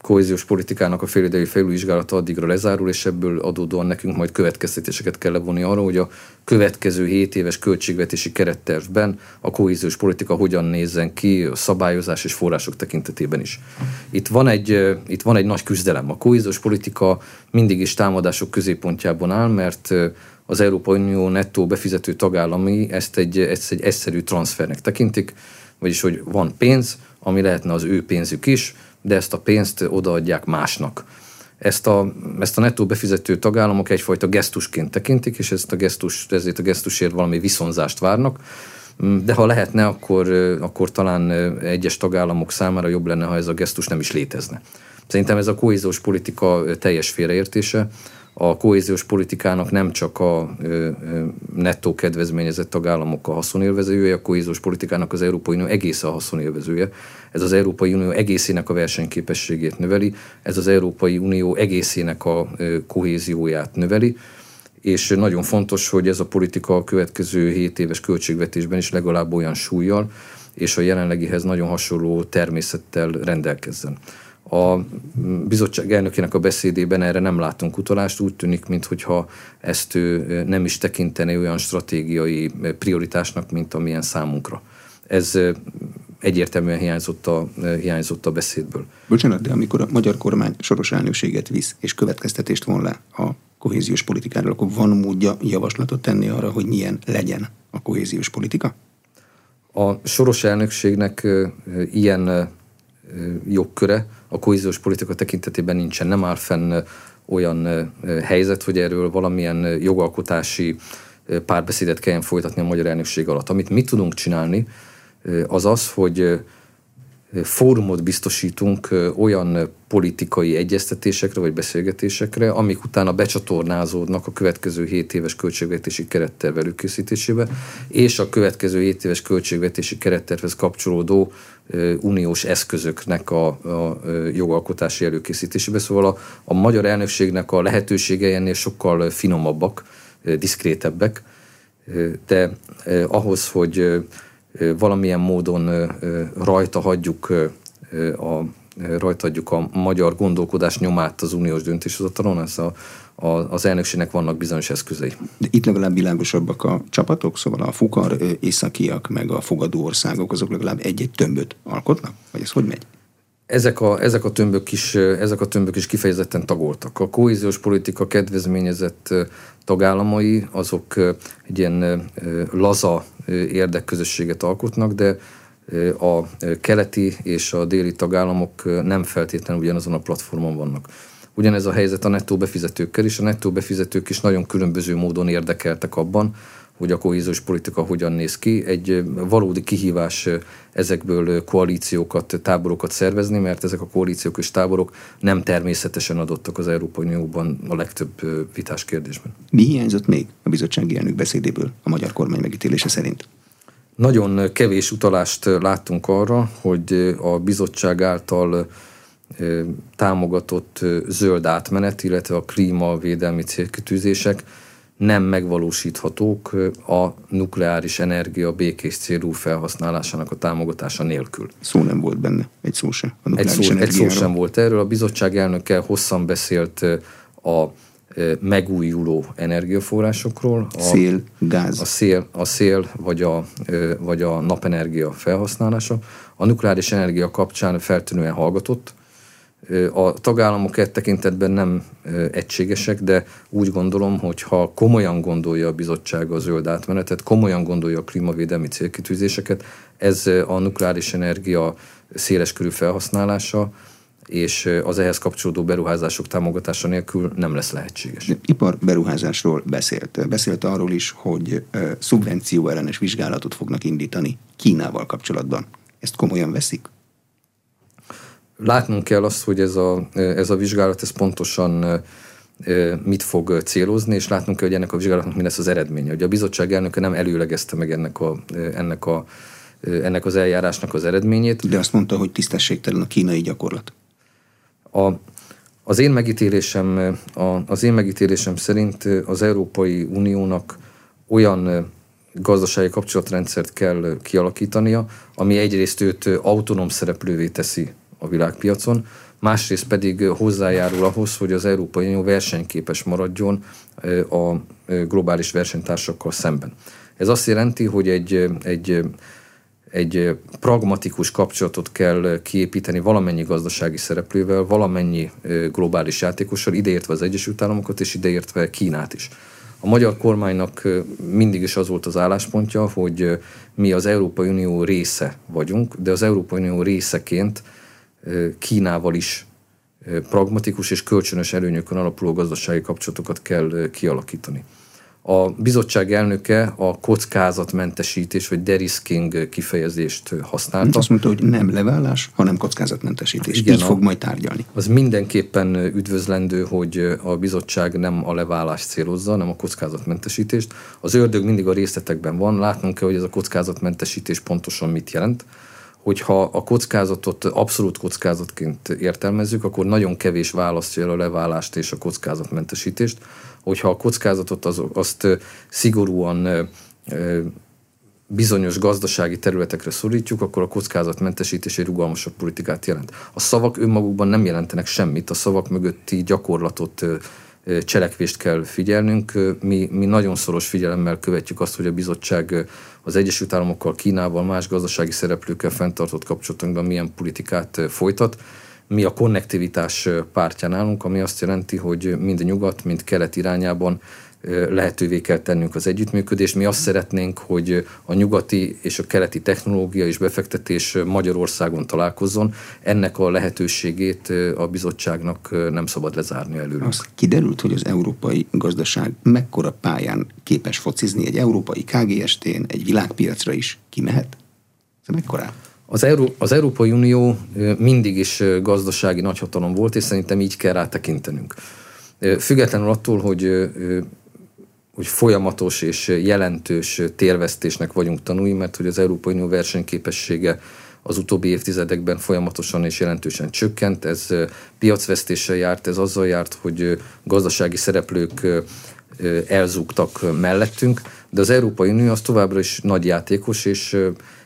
kohéziós politikának a félidei felülvizsgálata addigra lezárul, és ebből adódóan nekünk majd következtetéseket kell levonni arra, hogy a következő 7 éves költségvetési kerettervben a kohéziós politika hogyan nézzen ki a szabályozás és források tekintetében is. Itt van egy, itt van egy nagy küzdelem. A kohéziós politika mindig is támadások középpontjában áll, mert az Európai Unió nettó befizető tagállami ezt egy, ezt egy egyszerű transfernek tekintik, vagyis hogy van pénz, ami lehetne az ő pénzük is, de ezt a pénzt odaadják másnak. Ezt a, ezt a nettó befizető tagállamok egyfajta gesztusként tekintik, és ezt a gesztus, ezért a gesztusért valami viszonzást várnak, de ha lehetne, akkor, akkor talán egyes tagállamok számára jobb lenne, ha ez a gesztus nem is létezne. Szerintem ez a kohéziós politika teljes félreértése a kohéziós politikának nem csak a nettó kedvezményezett tagállamok a haszonélvezője, a kohéziós politikának az Európai Unió egész a haszonélvezője. Ez az Európai Unió egészének a versenyképességét növeli, ez az Európai Unió egészének a kohézióját növeli, és nagyon fontos, hogy ez a politika a következő 7 éves költségvetésben is legalább olyan súlyjal, és a jelenlegihez nagyon hasonló természettel rendelkezzen. A bizottság elnökének a beszédében erre nem látunk utalást, úgy tűnik, mintha ezt ő nem is tekinteni olyan stratégiai prioritásnak, mint amilyen számunkra. Ez egyértelműen hiányzott a, hiányzott a beszédből. Bocsánat, de amikor a magyar kormány soros elnökséget visz és következtetést von le a kohéziós politikáról, akkor van módja javaslatot tenni arra, hogy milyen legyen a kohéziós politika? A soros elnökségnek ilyen jogköre a kohéziós politika tekintetében nincsen, nem áll fenn olyan helyzet, hogy erről valamilyen jogalkotási párbeszédet kelljen folytatni a magyar elnökség alatt. Amit mi tudunk csinálni, az az, hogy fórumot biztosítunk olyan politikai egyeztetésekre vagy beszélgetésekre, amik utána becsatornázódnak a következő 7 éves költségvetési keretterv előkészítésébe, és a következő 7 éves költségvetési kerettervhez kapcsolódó uniós eszközöknek a, a jogalkotási előkészítésébe. Szóval a, a magyar elnökségnek a lehetőségei ennél sokkal finomabbak, diszkrétebbek, de ahhoz, hogy valamilyen módon rajta hagyjuk a, rajta hagyjuk a magyar gondolkodás nyomát az uniós döntéshozatalon, ez a, a, az elnökségnek vannak bizonyos eszközei. De itt legalább világosabbak a csapatok, szóval a fukar északiak, meg a fogadó országok, azok legalább egy-egy tömböt alkotnak? Vagy ez hogy megy? Ezek a, ezek, a tömbök is, ezek a tömbök is kifejezetten tagoltak. A kohéziós politika kedvezményezett tagállamai, azok egy ilyen laza érdekközösséget alkotnak, de a keleti és a déli tagállamok nem feltétlenül ugyanazon a platformon vannak. Ugyanez a helyzet a nettó befizetőkkel is. A nettó befizetők is nagyon különböző módon érdekeltek abban, hogy a kohéziós politika hogyan néz ki. Egy valódi kihívás ezekből koalíciókat, táborokat szervezni, mert ezek a koalíciók és táborok nem természetesen adottak az Európai Unióban a legtöbb vitás kérdésben. Mi hiányzott még a bizottsági elnök beszédéből a magyar kormány megítélése szerint? Nagyon kevés utalást láttunk arra, hogy a bizottság által támogatott zöld átmenet, illetve a klímavédelmi célkitűzések nem megvalósíthatók a nukleáris energia békés célú felhasználásának a támogatása nélkül. Szó nem volt benne, egy szó sem. A egy, szó, egy szó sem volt erről. A bizottság elnöke hosszan beszélt a megújuló energiaforrásokról. A, szél, gáz. A szél, a szél vagy, a, vagy a napenergia felhasználása. A nukleáris energia kapcsán feltűnően hallgatott, a tagállamok egy tekintetben nem egységesek, de úgy gondolom, hogy ha komolyan gondolja a bizottság a zöld átmenetet, komolyan gondolja a klímavédelmi célkitűzéseket, ez a nukleáris energia széleskörű felhasználása, és az ehhez kapcsolódó beruházások támogatása nélkül nem lesz lehetséges. Ipar beruházásról beszélt. Beszélt arról is, hogy szubvenció ellenes vizsgálatot fognak indítani Kínával kapcsolatban. Ezt komolyan veszik? Látnunk kell azt, hogy ez a, ez a vizsgálat ez pontosan mit fog célozni, és látnunk kell, hogy ennek a vizsgálatnak mi lesz az eredménye. Ugye a bizottság elnöke nem előlegezte meg ennek, a, ennek, a, ennek az eljárásnak az eredményét. De azt mondta, hogy tisztességtelen a kínai gyakorlat. A, az én megítélésem, a, az én megítélésem szerint az Európai Uniónak olyan gazdasági kapcsolatrendszert kell kialakítania, ami egyrészt őt autonóm szereplővé teszi a világpiacon, másrészt pedig hozzájárul ahhoz, hogy az Európai Unió versenyképes maradjon a globális versenytársakkal szemben. Ez azt jelenti, hogy egy, egy, egy pragmatikus kapcsolatot kell kiépíteni valamennyi gazdasági szereplővel, valamennyi globális játékossal, ideértve az Egyesült Államokat és ideértve Kínát is. A magyar kormánynak mindig is az volt az álláspontja, hogy mi az Európai Unió része vagyunk, de az Európai Unió részeként Kínával is pragmatikus és kölcsönös előnyökön alapuló gazdasági kapcsolatokat kell kialakítani. A bizottság elnöke a kockázatmentesítés vagy derisking kifejezést használta. Azt mondta, hogy nem leválás, hanem kockázatmentesítés. Igen, Így fog majd tárgyalni. Az mindenképpen üdvözlendő, hogy a bizottság nem a leválást célozza, hanem a kockázatmentesítést. Az ördög mindig a részletekben van, látnunk kell, hogy ez a kockázatmentesítés pontosan mit jelent hogyha a kockázatot abszolút kockázatként értelmezzük, akkor nagyon kevés választja el a leválást és a kockázatmentesítést. Hogyha a kockázatot az, azt szigorúan bizonyos gazdasági területekre szorítjuk, akkor a kockázatmentesítés egy rugalmasabb politikát jelent. A szavak önmagukban nem jelentenek semmit, a szavak mögötti gyakorlatot cselekvést kell figyelnünk. Mi, mi nagyon szoros figyelemmel követjük azt, hogy a bizottság az Egyesült Államokkal, Kínával, más gazdasági szereplőkkel fenntartott kapcsolatunkban milyen politikát folytat. Mi a konnektivitás pártján állunk, ami azt jelenti, hogy mind nyugat, mind kelet irányában lehetővé kell tennünk az együttműködést. Mi azt szeretnénk, hogy a nyugati és a keleti technológia és befektetés Magyarországon találkozzon. Ennek a lehetőségét a bizottságnak nem szabad lezárni előre. Az kiderült, hogy az európai gazdaság mekkora pályán képes focizni egy európai KGST-n, egy világpiacra is kimehet? Ez mekkora? Az, Euró- az Európai Unió mindig is gazdasági nagyhatalom volt, és szerintem így kell rá tekintenünk. Függetlenül attól, hogy hogy folyamatos és jelentős térvesztésnek vagyunk tanulni, mert hogy az Európai Unió versenyképessége az utóbbi évtizedekben folyamatosan és jelentősen csökkent. Ez piacvesztéssel járt, ez azzal járt, hogy gazdasági szereplők elzúgtak mellettünk, de az Európai Unió az továbbra is nagy játékos, és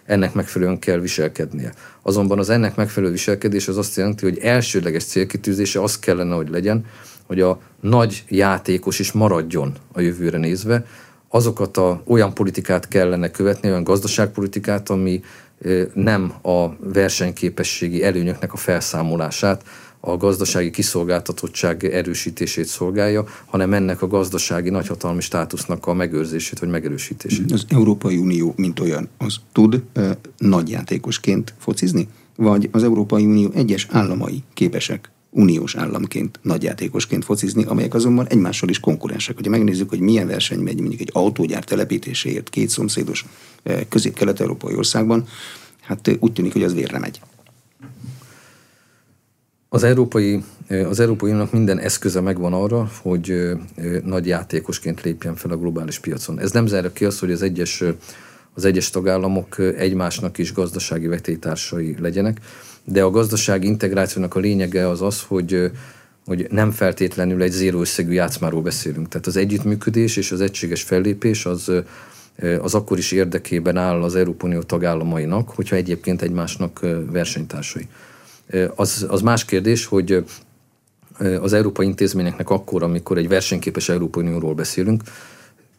ennek megfelelően kell viselkednie. Azonban az ennek megfelelő viselkedés az azt jelenti, hogy elsődleges célkitűzése az kellene, hogy legyen, hogy a nagy játékos is maradjon a jövőre nézve. Azokat a, olyan politikát kellene követni, olyan gazdaságpolitikát, ami nem a versenyképességi előnyöknek a felszámolását, a gazdasági kiszolgáltatottság erősítését szolgálja, hanem ennek a gazdasági nagyhatalmi státusznak a megőrzését vagy megerősítését. Az Európai Unió, mint olyan, az tud nagy játékosként focizni? Vagy az Európai Unió egyes államai képesek uniós államként, nagyjátékosként focizni, amelyek azonban egymással is konkurensek. Hogyha megnézzük, hogy milyen verseny megy mondjuk egy autógyár telepítéséért két szomszédos eh, közép-kelet-európai országban, hát eh, úgy tűnik, hogy az vérre megy. Az Európai, eh, az Európai Uniónak minden eszköze megvan arra, hogy nagy játékosként lépjen fel a globális piacon. Ez nem zárja ki azt, hogy az egyes, az egyes tagállamok egymásnak is gazdasági vetétársai legyenek de a gazdasági integrációnak a lényege az az, hogy hogy nem feltétlenül egy zéró összegű játszmáról beszélünk. Tehát az együttműködés és az egységes fellépés az, az akkor is érdekében áll az Európai Unió tagállamainak, hogyha egyébként egymásnak versenytársai. Az, az más kérdés, hogy az európai intézményeknek akkor, amikor egy versenyképes Európai Unióról beszélünk,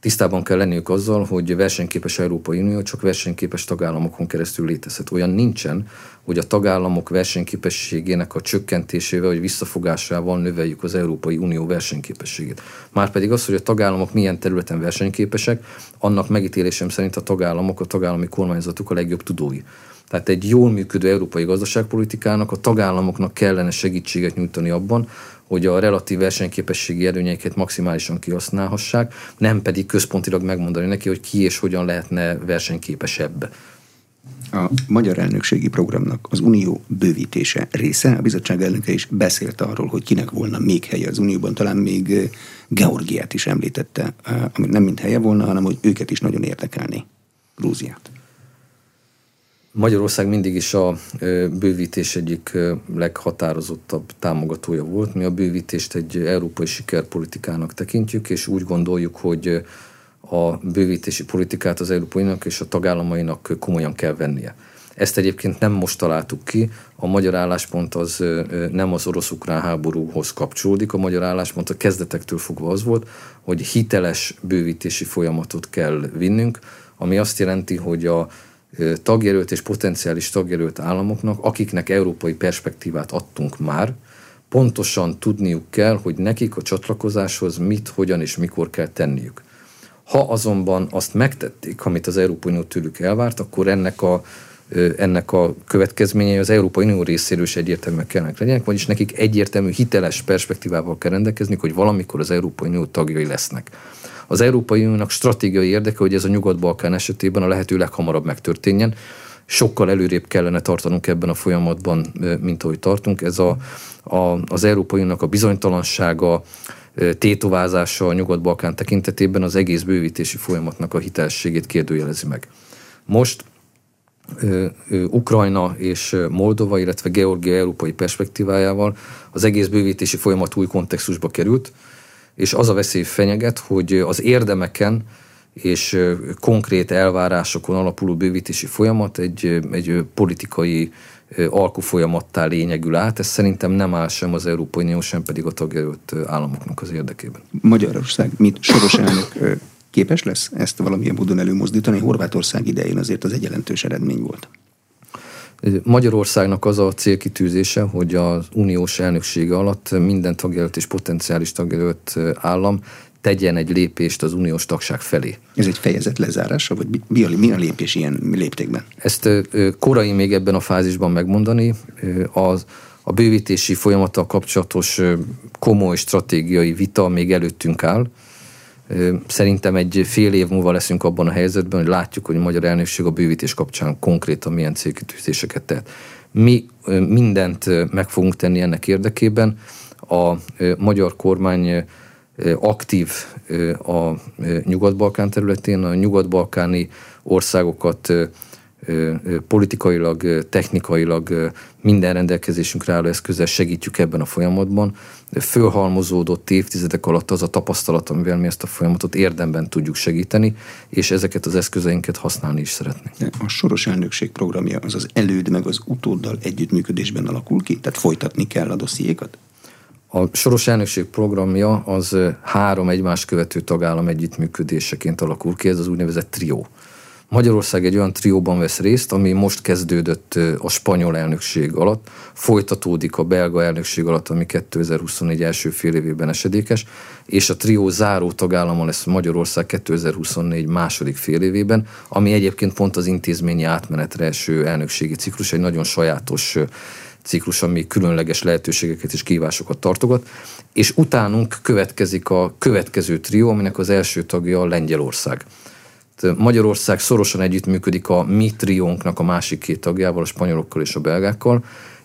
tisztában kell lenniük azzal, hogy versenyképes Európai Unió csak versenyképes tagállamokon keresztül létezhet. Olyan nincsen, hogy a tagállamok versenyképességének a csökkentésével vagy visszafogásával növeljük az Európai Unió versenyképességét. Márpedig az, hogy a tagállamok milyen területen versenyképesek, annak megítélésem szerint a tagállamok, a tagállami kormányzatok a legjobb tudói. Tehát egy jól működő európai gazdaságpolitikának a tagállamoknak kellene segítséget nyújtani abban, hogy a relatív versenyképességi előnyeiket maximálisan kihasználhassák, nem pedig központilag megmondani neki, hogy ki és hogyan lehetne versenyképesebb. A magyar elnökségi programnak az unió bővítése része. A bizottság elnöke is beszélt arról, hogy kinek volna még helye az unióban, talán még Georgiát is említette, ami nem mint helye volna, hanem hogy őket is nagyon érdekelni, Grúziát. Magyarország mindig is a bővítés egyik leghatározottabb támogatója volt. Mi a bővítést egy európai sikerpolitikának tekintjük, és úgy gondoljuk, hogy a bővítési politikát az Európai Uniónak és a tagállamainak komolyan kell vennie. Ezt egyébként nem most találtuk ki, a magyar álláspont az nem az orosz-ukrán háborúhoz kapcsolódik, a magyar álláspont a kezdetektől fogva az volt, hogy hiteles bővítési folyamatot kell vinnünk, ami azt jelenti, hogy a tagjelölt és potenciális tagjelölt államoknak, akiknek európai perspektívát adtunk már, pontosan tudniuk kell, hogy nekik a csatlakozáshoz mit, hogyan és mikor kell tenniük. Ha azonban azt megtették, amit az Európai Unió tőlük elvárt, akkor ennek a, ennek a következményei az Európai Unió részéről is egyértelműek kellene legyenek, vagyis nekik egyértelmű hiteles perspektívával kell rendelkezni, hogy valamikor az Európai Unió tagjai lesznek. Az Európai Uniónak stratégiai érdeke, hogy ez a Nyugat-Balkán esetében a lehető leghamarabb megtörténjen. Sokkal előrébb kellene tartanunk ebben a folyamatban, mint ahogy tartunk. Ez a, a, az Európai Uniónak a bizonytalansága, tétovázása a Nyugat-Balkán tekintetében az egész bővítési folyamatnak a hitelességét kérdőjelezi meg. Most Ukrajna és Moldova, illetve Georgia európai perspektívájával az egész bővítési folyamat új kontextusba került, és az a veszély fenyeget, hogy az érdemeken és konkrét elvárásokon alapuló bővítési folyamat egy, egy politikai alkufolyamattá lényegül át. Ez szerintem nem áll sem az Európai Unió, sem pedig a tagjelölt államoknak az érdekében. Magyarország, mint soros elnök képes lesz ezt valamilyen módon előmozdítani? Horvátország idején azért az egy jelentős eredmény volt. Magyarországnak az a célkitűzése, hogy az uniós elnöksége alatt minden tagjelölt és potenciális tagjelölt állam tegyen egy lépést az uniós tagság felé. Ez egy fejezet lezárása, vagy mi a, mi a lépés ilyen léptékben? Ezt korai még ebben a fázisban megmondani. Az, a bővítési folyamattal kapcsolatos komoly stratégiai vita még előttünk áll. Szerintem egy fél év múlva leszünk abban a helyzetben, hogy látjuk, hogy a magyar elnökség a bővítés kapcsán konkrétan milyen célkitűzéseket tett. Mi mindent meg fogunk tenni ennek érdekében. A magyar kormány aktív a Nyugat-Balkán területén, a nyugat-balkáni országokat politikailag, technikailag minden rendelkezésünkre álló eszközzel segítjük ebben a folyamatban. Fölhalmozódott évtizedek alatt az a tapasztalat, amivel mi ezt a folyamatot érdemben tudjuk segíteni, és ezeket az eszközeinket használni is szeretnénk. A soros elnökség programja az az előd meg az utóddal együttműködésben alakul ki? Tehát folytatni kell a dossziékat? A soros elnökség programja az három egymás követő tagállam együttműködéseként alakul ki, ez az úgynevezett trió. Magyarország egy olyan trióban vesz részt, ami most kezdődött a spanyol elnökség alatt, folytatódik a belga elnökség alatt, ami 2024 első fél évében esedékes, és a trió záró tagállama lesz Magyarország 2024 második fél évében, ami egyébként pont az intézményi átmenetre eső elnökségi ciklus, egy nagyon sajátos ciklus, ami különleges lehetőségeket és kívásokat tartogat, és utánunk következik a következő trió, aminek az első tagja a Lengyelország. Magyarország szorosan együttműködik a mi triónknak a másik két tagjával, a spanyolokkal és a belgákkal,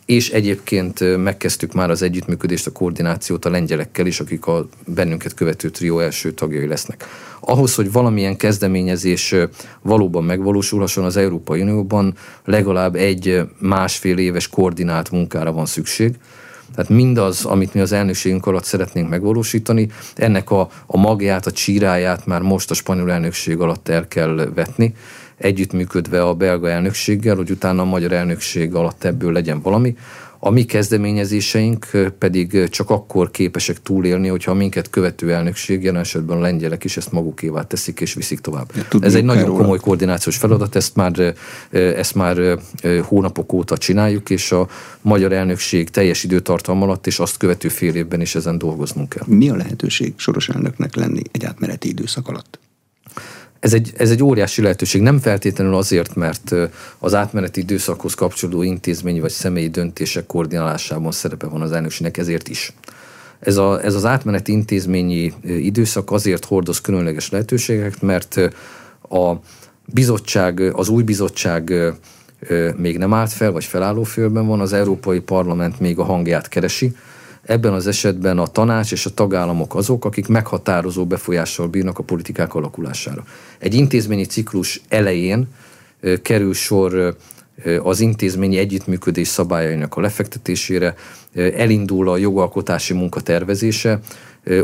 és egyébként megkezdtük már az együttműködést, a koordinációt a lengyelekkel is, akik a bennünket követő trió első tagjai lesznek. Ahhoz, hogy valamilyen kezdeményezés valóban megvalósulhasson az Európai Unióban, legalább egy másfél éves koordinált munkára van szükség. Tehát mindaz, amit mi az elnökségünk alatt szeretnénk megvalósítani, ennek a, a magját, a csíráját már most a spanyol elnökség alatt el kell vetni együttműködve a belga elnökséggel, hogy utána a magyar elnökség alatt ebből legyen valami. A mi kezdeményezéseink pedig csak akkor képesek túlélni, hogyha a minket követő elnökség, jelen esetben a lengyelek is ezt magukévá teszik és viszik tovább. Ja, Ez egy nagyon róla. komoly koordinációs feladat, ezt már, ezt már hónapok óta csináljuk, és a magyar elnökség teljes időtartam alatt és azt követő fél évben is ezen dolgoznunk kell. Mi a lehetőség soros elnöknek lenni egy átmeneti időszak alatt? Ez egy, ez egy óriási lehetőség, nem feltétlenül azért, mert az átmeneti időszakhoz kapcsolódó intézményi vagy személyi döntések koordinálásában szerepe van az elnökségnek, ezért is. Ez, a, ez az átmeneti intézményi időszak azért hordoz különleges lehetőségeket, mert a bizottság, az új bizottság még nem állt fel, vagy felálló félben van, az Európai Parlament még a hangját keresi, Ebben az esetben a tanács és a tagállamok azok, akik meghatározó befolyással bírnak a politikák alakulására. Egy intézményi ciklus elején kerül sor az intézményi együttműködés szabályainak a lefektetésére, elindul a jogalkotási munka tervezése,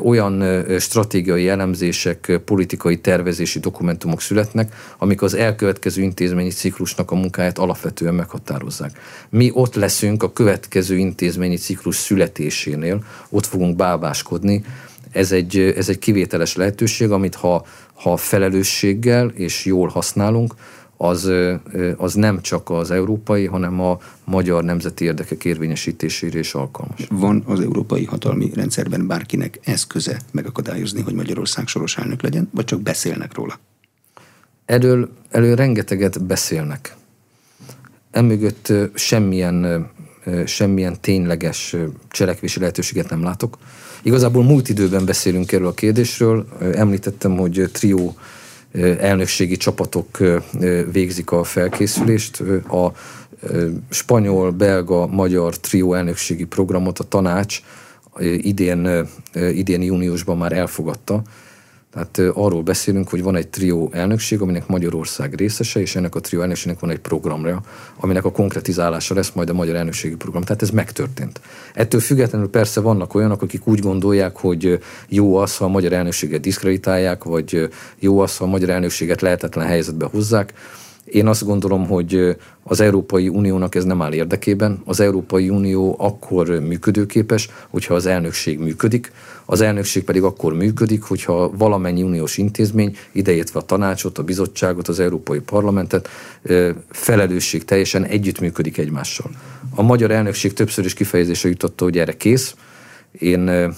olyan stratégiai elemzések, politikai tervezési dokumentumok születnek, amik az elkövetkező intézményi ciklusnak a munkáját alapvetően meghatározzák. Mi ott leszünk a következő intézményi ciklus születésénél, ott fogunk bábáskodni, ez egy, ez egy kivételes lehetőség, amit ha, ha felelősséggel és jól használunk, az, az nem csak az európai, hanem a magyar nemzeti érdekek érvényesítésére is alkalmas. Van az európai hatalmi rendszerben bárkinek eszköze megakadályozni, hogy Magyarország soros elnök legyen, vagy csak beszélnek róla? Erről, elő rengeteget beszélnek. Emögött semmilyen, semmilyen tényleges cselekvési lehetőséget nem látok. Igazából múlt időben beszélünk erről a kérdésről. Említettem, hogy trió elnökségi csapatok végzik a felkészülést. A spanyol, belga, magyar trió elnökségi programot a tanács idén, idén júniusban már elfogadta, tehát arról beszélünk, hogy van egy trió elnökség, aminek Magyarország részese, és ennek a trió elnökségnek van egy programja, aminek a konkretizálása lesz majd a magyar elnökségi program. Tehát ez megtörtént. Ettől függetlenül persze vannak olyanok, akik úgy gondolják, hogy jó az, ha a magyar elnökséget diszkreditálják, vagy jó az, ha a magyar elnökséget lehetetlen helyzetbe hozzák. Én azt gondolom, hogy az Európai Uniónak ez nem áll érdekében. Az Európai Unió akkor működőképes, hogyha az elnökség működik, az elnökség pedig akkor működik, hogyha valamennyi uniós intézmény, idejétve a tanácsot, a bizottságot, az Európai Parlamentet felelősség teljesen együttműködik egymással. A magyar elnökség többször is kifejezésre jutotta, hogy erre kész, én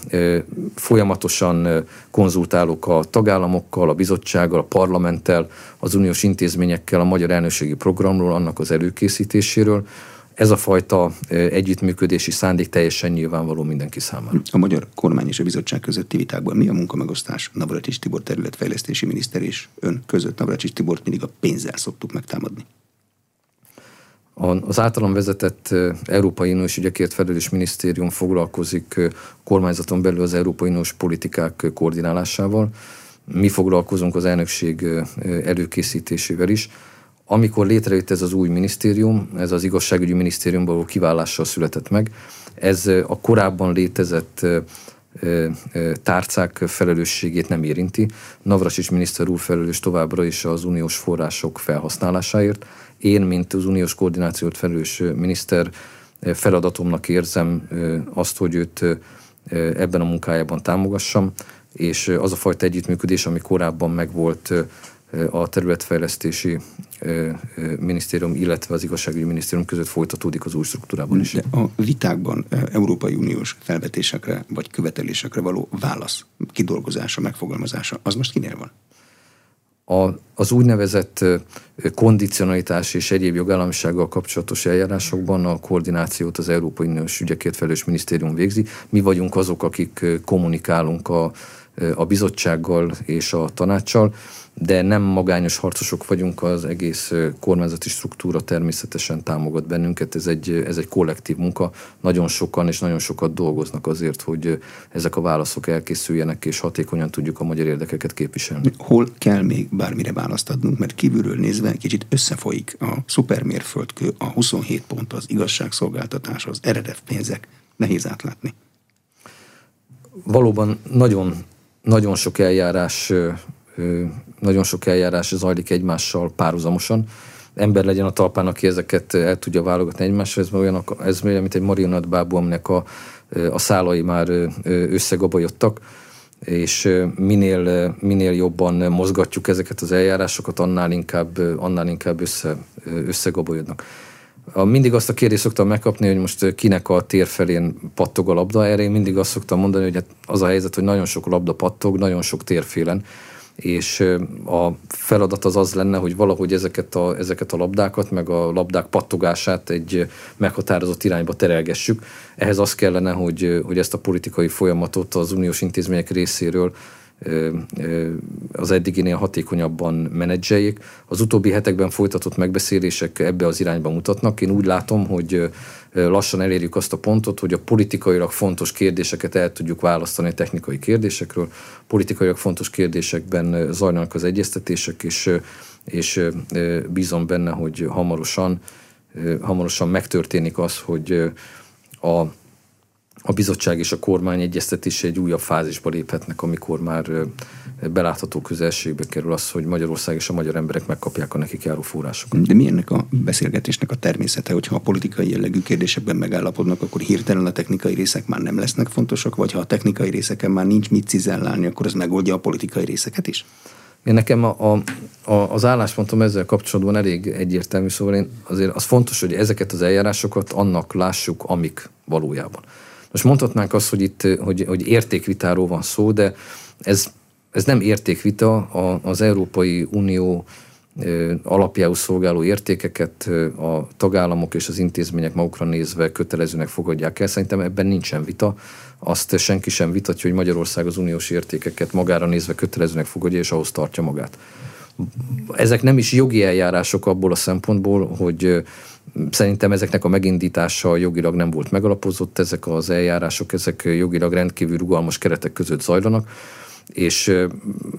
folyamatosan konzultálok a tagállamokkal, a bizottsággal, a parlamenttel, az uniós intézményekkel a magyar elnökségi programról, annak az előkészítéséről. Ez a fajta együttműködési szándék teljesen nyilvánvaló mindenki számára. A magyar kormány és a bizottság közötti vitákban mi a munkamegosztás Navracsics Tibor területfejlesztési miniszter és ön között? Navracsics Tibort mindig a pénzzel szoktuk megtámadni. Az általam vezetett Európai Uniós ügyekért felelős minisztérium foglalkozik kormányzaton belül az Európai Uniós politikák koordinálásával. Mi foglalkozunk az elnökség előkészítésével is. Amikor létrejött ez az új minisztérium, ez az igazságügyi minisztériumból kiválással született meg, ez a korábban létezett tárcák felelősségét nem érinti. Navrasics miniszter úr felelős továbbra is az uniós források felhasználásáért. Én, mint az uniós koordinációt felelős miniszter, feladatomnak érzem azt, hogy őt ebben a munkájában támogassam, és az a fajta együttműködés, ami korábban megvolt a területfejlesztési minisztérium, illetve az igazságügyi minisztérium között folytatódik az új struktúrában is. De a vitákban Európai Uniós felvetésekre vagy követelésekre való válasz, kidolgozása, megfogalmazása, az most kinél van? A, az úgynevezett kondicionalitás és egyéb jogállamisággal kapcsolatos eljárásokban a koordinációt az Európai Uniós ügyekért felelős minisztérium végzi. Mi vagyunk azok, akik kommunikálunk a, a bizottsággal és a tanácssal de nem magányos harcosok vagyunk, az egész kormányzati struktúra természetesen támogat bennünket, ez egy, ez egy kollektív munka, nagyon sokan és nagyon sokat dolgoznak azért, hogy ezek a válaszok elkészüljenek, és hatékonyan tudjuk a magyar érdekeket képviselni. Hol kell még bármire választ adnunk, mert kívülről nézve kicsit összefolyik a szupermérföldkő, a 27 pont, az igazságszolgáltatás, az eredet pénzek, nehéz átlátni. Valóban nagyon, nagyon sok eljárás nagyon sok eljárás zajlik egymással párhuzamosan. Ember legyen a talpán, aki ezeket el tudja válogatni egymással, ez olyan, ez olyan mint egy marionettbábú, aminek a, a szálai már összegabajodtak és minél, minél jobban mozgatjuk ezeket az eljárásokat, annál inkább, annál inkább össze, összegabolyodnak. A, mindig azt a kérdést szoktam megkapni, hogy most kinek a tér felén pattog a labda. Erre én mindig azt szoktam mondani, hogy hát az a helyzet, hogy nagyon sok labda pattog, nagyon sok térfélen és a feladat az az lenne, hogy valahogy ezeket a, ezeket a labdákat, meg a labdák pattogását egy meghatározott irányba terelgessük. Ehhez az kellene, hogy, hogy ezt a politikai folyamatot az uniós intézmények részéről az eddiginél hatékonyabban menedzseljék. Az utóbbi hetekben folytatott megbeszélések ebbe az irányba mutatnak. Én úgy látom, hogy lassan elérjük azt a pontot, hogy a politikailag fontos kérdéseket el tudjuk választani a technikai kérdésekről. Politikailag fontos kérdésekben zajlanak az egyeztetések, és, és bízom benne, hogy hamarosan, hamarosan megtörténik az, hogy a a bizottság és a kormány egyeztetése egy újabb fázisba léphetnek, amikor már belátható közelségbe kerül az, hogy Magyarország és a magyar emberek megkapják a nekik járó forrásokat. De mi ennek a beszélgetésnek a természete, hogyha a politikai jellegű kérdésekben megállapodnak, akkor hirtelen a technikai részek már nem lesznek fontosak, vagy ha a technikai részeken már nincs mit cizellálni, akkor az megoldja a politikai részeket is? Én nekem a, a, a, az álláspontom ezzel kapcsolatban elég egyértelmű, szóval én azért az fontos, hogy ezeket az eljárásokat annak lássuk, amik valójában. Most mondhatnánk azt, hogy itt hogy, hogy értékvitáról van szó, de ez, ez nem értékvita, az Európai Unió alapjául szolgáló értékeket a tagállamok és az intézmények magukra nézve kötelezőnek fogadják el. Szerintem ebben nincsen vita. Azt senki sem vitatja, hogy Magyarország az uniós értékeket magára nézve kötelezőnek fogadja, és ahhoz tartja magát. Ezek nem is jogi eljárások abból a szempontból, hogy Szerintem ezeknek a megindítása jogilag nem volt megalapozott, ezek az eljárások, ezek jogilag rendkívül rugalmas keretek között zajlanak, és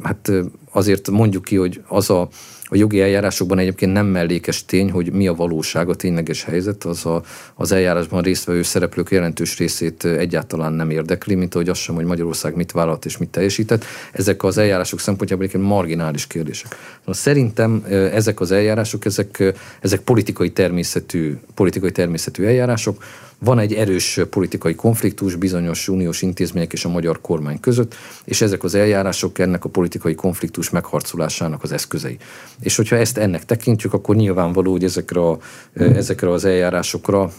hát azért mondjuk ki, hogy az a a jogi eljárásokban egyébként nem mellékes tény, hogy mi a valóság, a tényleges helyzet, az a, az eljárásban résztvevő szereplők jelentős részét egyáltalán nem érdekli, mint ahogy az sem, hogy Magyarország mit vállalt és mit teljesített. Ezek az eljárások szempontjából egyébként marginális kérdések. Szerintem ezek az eljárások, ezek, ezek politikai természetű, politikai természetű eljárások, van egy erős politikai konfliktus bizonyos uniós intézmények és a magyar kormány között, és ezek az eljárások ennek a politikai konfliktus megharcolásának az eszközei. És hogyha ezt ennek tekintjük, akkor nyilvánvaló, hogy ezekre, a, ezekre az eljárásokra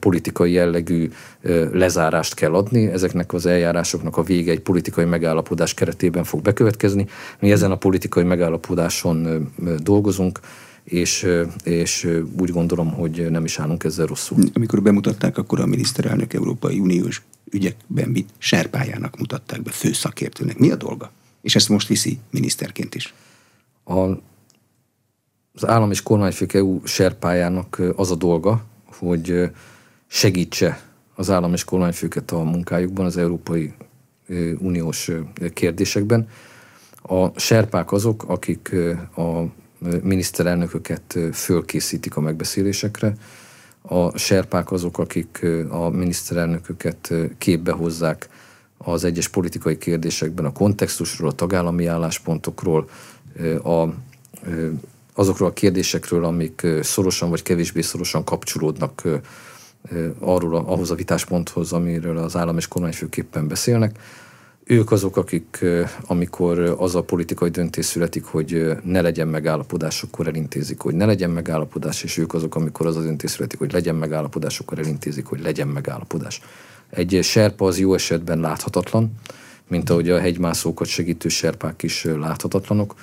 politikai jellegű lezárást kell adni, ezeknek az eljárásoknak a vége egy politikai megállapodás keretében fog bekövetkezni. Mi ezen a politikai megállapodáson dolgozunk, és, és úgy gondolom, hogy nem is állunk ezzel rosszul. Amikor bemutatták, akkor a miniszterelnök Európai Uniós ügyekben mit serpájának mutatták be, főszakértőnek. Mi a dolga? És ezt most viszi miniszterként is. A, az állam és kormányfők EU serpájának az a dolga, hogy segítse az állam és kormányfőket a munkájukban, az Európai Uniós kérdésekben. A serpák azok, akik a miniszterelnököket fölkészítik a megbeszélésekre. A serpák azok, akik a miniszterelnököket képbe hozzák az egyes politikai kérdésekben a kontextusról, a tagállami álláspontokról, a, azokról a kérdésekről, amik szorosan vagy kevésbé szorosan kapcsolódnak arról, ahhoz a vitásponthoz, amiről az állam és kormányfőképpen beszélnek ők azok, akik, amikor az a politikai döntés születik, hogy ne legyen megállapodás, akkor elintézik, hogy ne legyen megállapodás, és ők azok, amikor az a döntés születik, hogy legyen megállapodás, akkor elintézik, hogy legyen megállapodás. Egy serpa az jó esetben láthatatlan, mint ahogy a hegymászókat segítő serpák is láthatatlanok.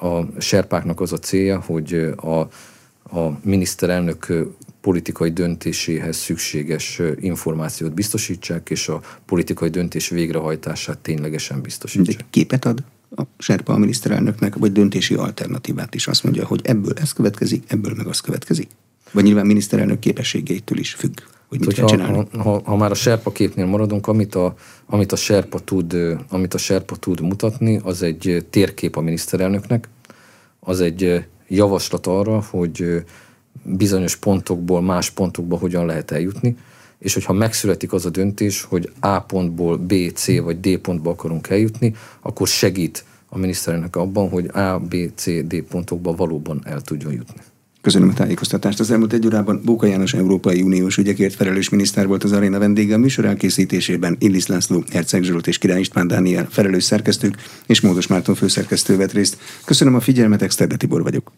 a serpáknak az a célja, hogy a, a miniszterelnök politikai döntéséhez szükséges információt biztosítsák, és a politikai döntés végrehajtását ténylegesen biztosítsák. Egy képet ad a Serpa a miniszterelnöknek, vagy döntési alternatívát is. Azt mondja, hogy ebből ez következik, ebből meg az következik. Vagy nyilván miniszterelnök képességeitől is függ, hogy mit Hogyha, kell csinálni. Ha, ha, ha már a serpa képnél maradunk, amit a, amit, a serpa tud, amit a serpa tud mutatni, az egy térkép a miniszterelnöknek, az egy javaslat arra, hogy bizonyos pontokból más pontokba hogyan lehet eljutni, és hogyha megszületik az a döntés, hogy A pontból B, C vagy D pontba akarunk eljutni, akkor segít a miniszterelnök abban, hogy A, B, C, D pontokba valóban el tudjon jutni. Köszönöm a tájékoztatást. Az elmúlt egy órában Bóka János Európai Uniós ügyekért felelős miniszter volt az aréna vendége a műsor elkészítésében. Illis László, Herceg Zsolt és Király István Dániel felelős szerkesztők és Módos Márton főszerkesztő vett részt. Köszönöm a figyelmet, Exterde Tibor vagyok.